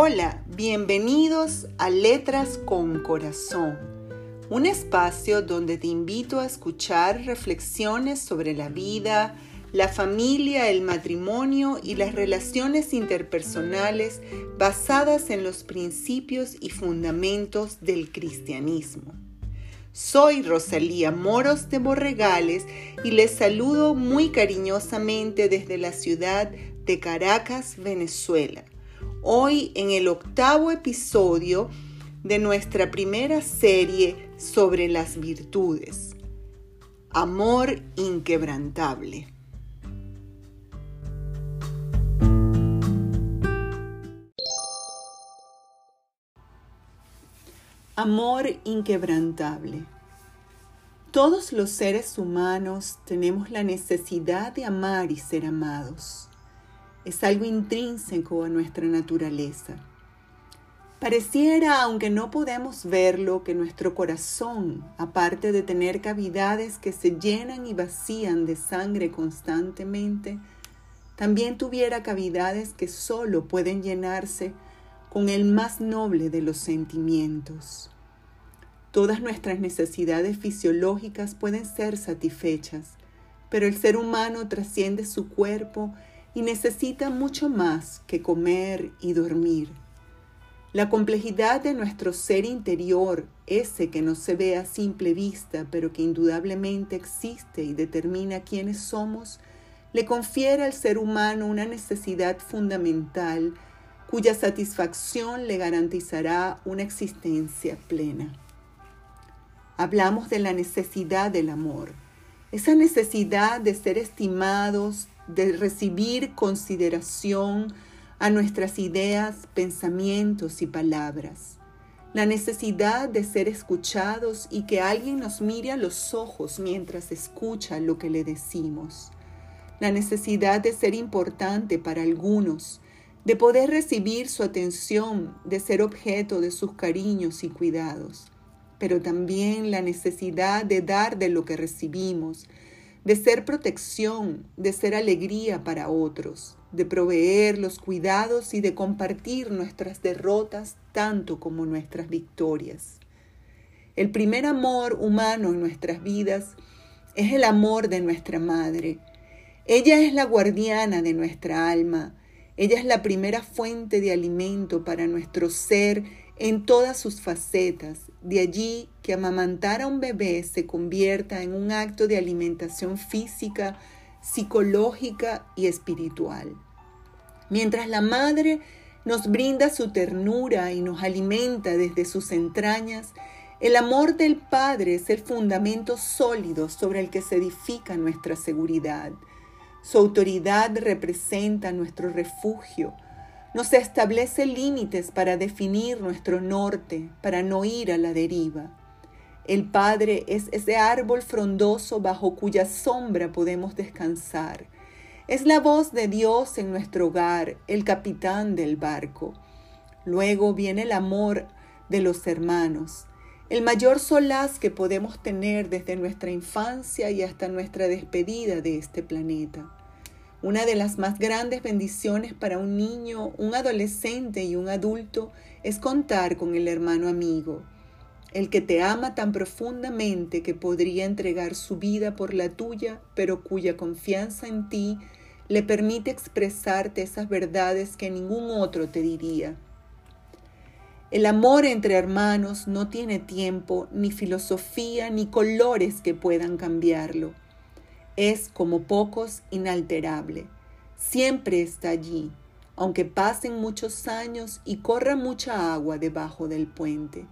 Hola, bienvenidos a Letras con Corazón, un espacio donde te invito a escuchar reflexiones sobre la vida, la familia, el matrimonio y las relaciones interpersonales basadas en los principios y fundamentos del cristianismo. Soy Rosalía Moros de Borregales y les saludo muy cariñosamente desde la ciudad de Caracas, Venezuela hoy en el octavo episodio de nuestra primera serie sobre las virtudes. Amor inquebrantable. Amor inquebrantable. Todos los seres humanos tenemos la necesidad de amar y ser amados es algo intrínseco a nuestra naturaleza. Pareciera, aunque no podemos verlo, que nuestro corazón, aparte de tener cavidades que se llenan y vacían de sangre constantemente, también tuviera cavidades que solo pueden llenarse con el más noble de los sentimientos. Todas nuestras necesidades fisiológicas pueden ser satisfechas, pero el ser humano trasciende su cuerpo y necesita mucho más que comer y dormir. La complejidad de nuestro ser interior, ese que no se ve a simple vista, pero que indudablemente existe y determina quiénes somos, le confiere al ser humano una necesidad fundamental cuya satisfacción le garantizará una existencia plena. Hablamos de la necesidad del amor, esa necesidad de ser estimados, de recibir consideración a nuestras ideas, pensamientos y palabras. La necesidad de ser escuchados y que alguien nos mire a los ojos mientras escucha lo que le decimos. La necesidad de ser importante para algunos, de poder recibir su atención, de ser objeto de sus cariños y cuidados. Pero también la necesidad de dar de lo que recibimos, de ser protección, de ser alegría para otros, de proveer los cuidados y de compartir nuestras derrotas tanto como nuestras victorias. El primer amor humano en nuestras vidas es el amor de nuestra madre. Ella es la guardiana de nuestra alma. Ella es la primera fuente de alimento para nuestro ser en todas sus facetas. De allí que amamantar a un bebé se convierta en un acto de alimentación física, psicológica y espiritual. Mientras la madre nos brinda su ternura y nos alimenta desde sus entrañas, el amor del Padre es el fundamento sólido sobre el que se edifica nuestra seguridad. Su autoridad representa nuestro refugio, nos establece límites para definir nuestro norte, para no ir a la deriva. El Padre es ese árbol frondoso bajo cuya sombra podemos descansar. Es la voz de Dios en nuestro hogar, el capitán del barco. Luego viene el amor de los hermanos, el mayor solaz que podemos tener desde nuestra infancia y hasta nuestra despedida de este planeta. Una de las más grandes bendiciones para un niño, un adolescente y un adulto es contar con el hermano amigo, el que te ama tan profundamente que podría entregar su vida por la tuya, pero cuya confianza en ti le permite expresarte esas verdades que ningún otro te diría. El amor entre hermanos no tiene tiempo, ni filosofía, ni colores que puedan cambiarlo es como pocos inalterable. Siempre está allí, aunque pasen muchos años y corra mucha agua debajo del puente.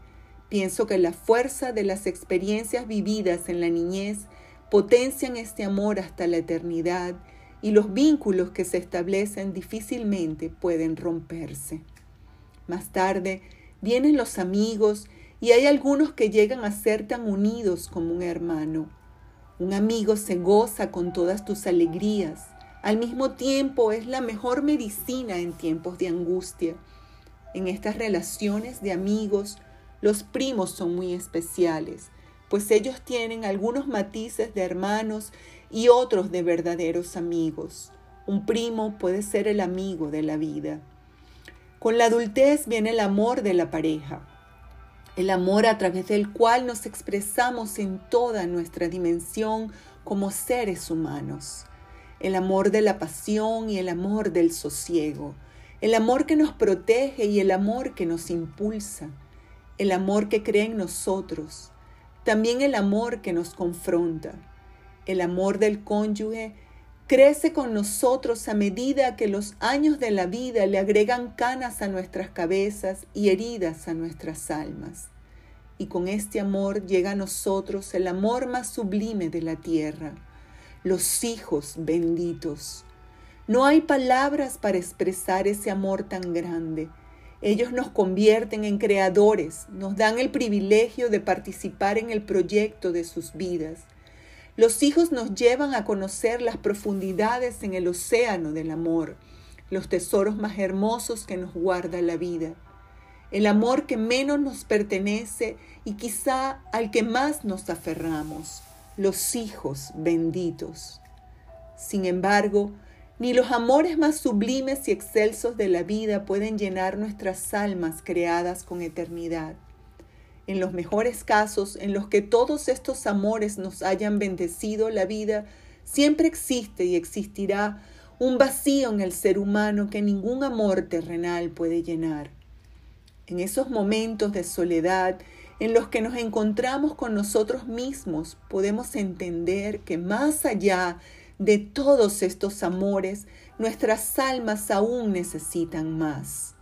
Pienso que la fuerza de las experiencias vividas en la niñez potencian este amor hasta la eternidad y los vínculos que se establecen difícilmente pueden romperse. Más tarde vienen los amigos y hay algunos que llegan a ser tan unidos como un hermano. Un amigo se goza con todas tus alegrías. Al mismo tiempo es la mejor medicina en tiempos de angustia. En estas relaciones de amigos, los primos son muy especiales, pues ellos tienen algunos matices de hermanos y otros de verdaderos amigos. Un primo puede ser el amigo de la vida. Con la adultez viene el amor de la pareja, el amor a través del cual nos expresamos en toda nuestra dimensión como seres humanos, el amor de la pasión y el amor del sosiego, el amor que nos protege y el amor que nos impulsa, el amor que cree en nosotros, también el amor que nos confronta, el amor del cónyuge crece con nosotros a medida que los años de la vida le agregan canas a nuestras cabezas y heridas a nuestras almas. Y con este amor llega a nosotros el amor más sublime de la tierra, los hijos benditos. No hay palabras para expresar ese amor tan grande. Ellos nos convierten en creadores, nos dan el privilegio de participar en el proyecto de sus vidas los hijos nos llevan a conocer las profundidades en el océano del amor, los tesoros más hermosos que nos guarda la vida, el amor que menos nos pertenece y quizá al que más nos aferramos, los hijos benditos. Sin embargo, ni los amores más sublimes y excelsos de la vida pueden llenar nuestras almas creadas con eternidad en los mejores casos en los que todos estos amores nos hayan bendecido la vida, siempre existe y existirá un vacío en el ser humano que ningún amor terrenal puede llenar. En esos momentos de soledad en los que nos encontramos con nosotros mismos, podemos entender que más allá de todos estos amores, nuestras almas aún necesitan más.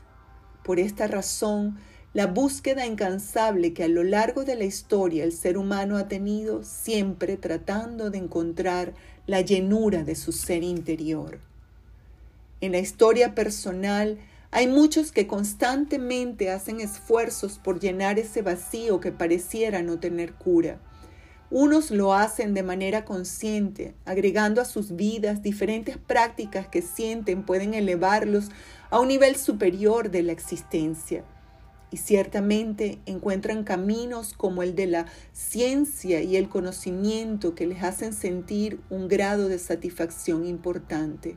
Por esta razón, la búsqueda incansable que a lo largo de la historia el ser humano ha tenido siempre tratando de encontrar la llenura de su ser interior. En la historia personal hay muchos que constantemente hacen esfuerzos por llenar ese vacío que pareciera no tener cura. Unos lo hacen de manera consciente, agregando a sus vidas diferentes prácticas que sienten pueden elevarlos a un nivel superior de la existencia y ciertamente encuentran caminos como el de la ciencia y el conocimiento que les hacen sentir un grado de satisfacción importante.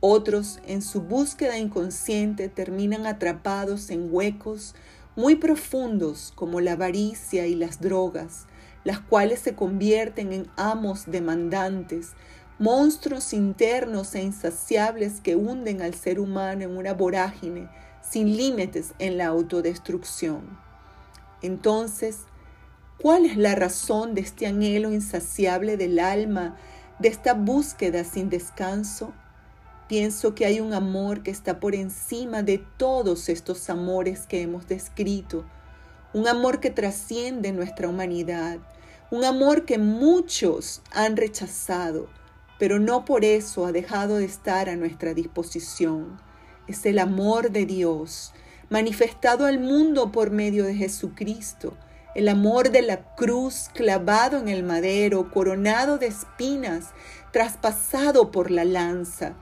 Otros, en su búsqueda inconsciente, terminan atrapados en huecos muy profundos como la avaricia y las drogas, las cuales se convierten en amos demandantes, monstruos internos e insaciables que hunden al ser humano en una vorágine sin límites en la autodestrucción. Entonces, ¿cuál es la razón de este anhelo insaciable del alma, de esta búsqueda sin descanso? Pienso que hay un amor que está por encima de todos estos amores que hemos descrito, un amor que trasciende nuestra humanidad, un amor que muchos han rechazado, pero no por eso ha dejado de estar a nuestra disposición es el amor de Dios manifestado al mundo por medio de Jesucristo, el amor de la cruz clavado en el madero, coronado de espinas, traspasado por la lanza,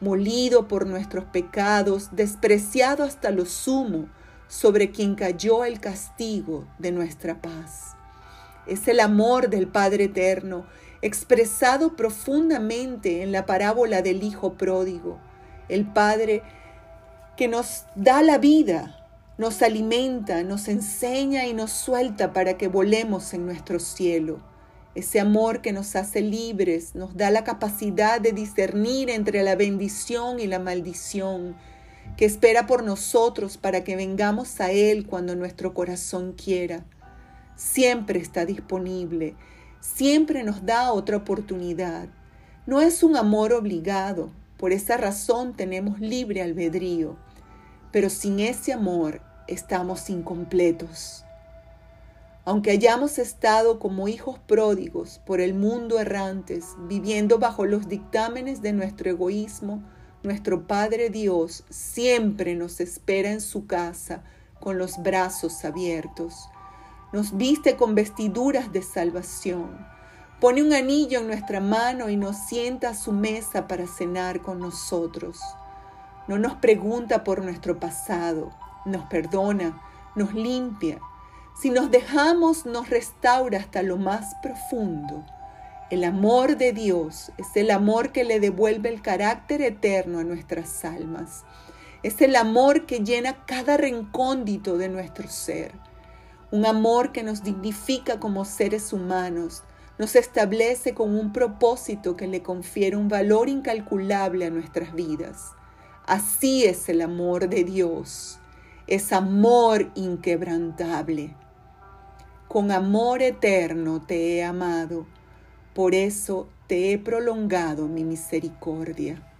molido por nuestros pecados, despreciado hasta lo sumo, sobre quien cayó el castigo de nuestra paz. Es el amor del Padre Eterno, expresado profundamente en la parábola del Hijo Pródigo. El Padre que nos da la vida, nos alimenta, nos enseña y nos suelta para que volemos en nuestro cielo. Ese amor que nos hace libres, nos da la capacidad de discernir entre la bendición y la maldición, que espera por nosotros para que vengamos a Él cuando nuestro corazón quiera. Siempre está disponible, siempre nos da otra oportunidad. No es un amor obligado, por esa razón tenemos libre albedrío, pero sin ese amor estamos incompletos. Aunque hayamos estado como hijos pródigos por el mundo errantes, viviendo bajo los dictámenes de nuestro egoísmo, nuestro Padre Dios siempre nos espera en su casa con los brazos abiertos. Nos viste con vestiduras de salvación Pone un anillo en nuestra mano y nos sienta a su mesa para cenar con nosotros. No nos pregunta por nuestro pasado, nos perdona, nos limpia. Si nos dejamos, nos restaura hasta lo más profundo. El amor de Dios es el amor que le devuelve el carácter eterno a nuestras almas. Es el amor que llena cada recóndito de nuestro ser. Un amor que nos dignifica como seres humanos, nos establece con un propósito que le confiere un valor incalculable a nuestras vidas. Así es el amor de Dios, es amor inquebrantable. Con amor eterno te he amado, por eso te he prolongado mi misericordia.